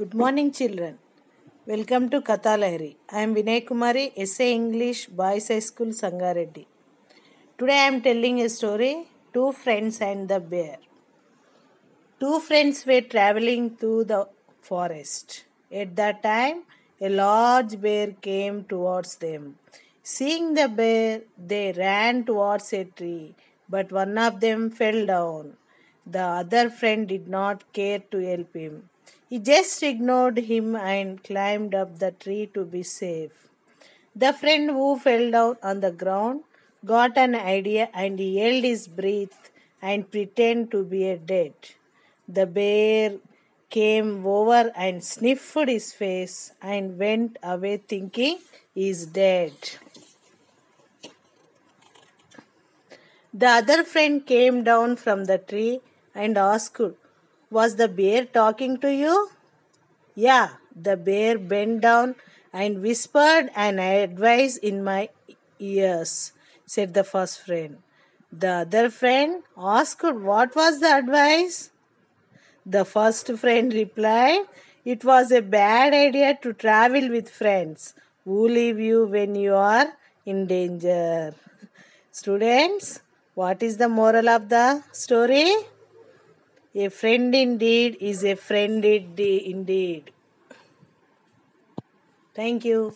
Good morning, children. Welcome to Kathalahari. I am Vinay Kumari, SA English, Boys High School, Sangareddy. Today I am telling a story Two Friends and the Bear. Two friends were traveling through the forest. At that time, a large bear came towards them. Seeing the bear, they ran towards a tree, but one of them fell down. The other friend did not care to help him. He just ignored him and climbed up the tree to be safe. The friend who fell down on the ground got an idea and he held his breath and pretended to be a dead. The bear came over and sniffed his face and went away thinking he is dead. The other friend came down from the tree and asked, Was the bear talking to you? Yeah, the bear bent down and whispered an advice in my ears, said the first friend. The other friend asked, What was the advice? The first friend replied, It was a bad idea to travel with friends who leave you when you are in danger. Students, what is the moral of the story? A friend indeed is a friend indeed. Thank you.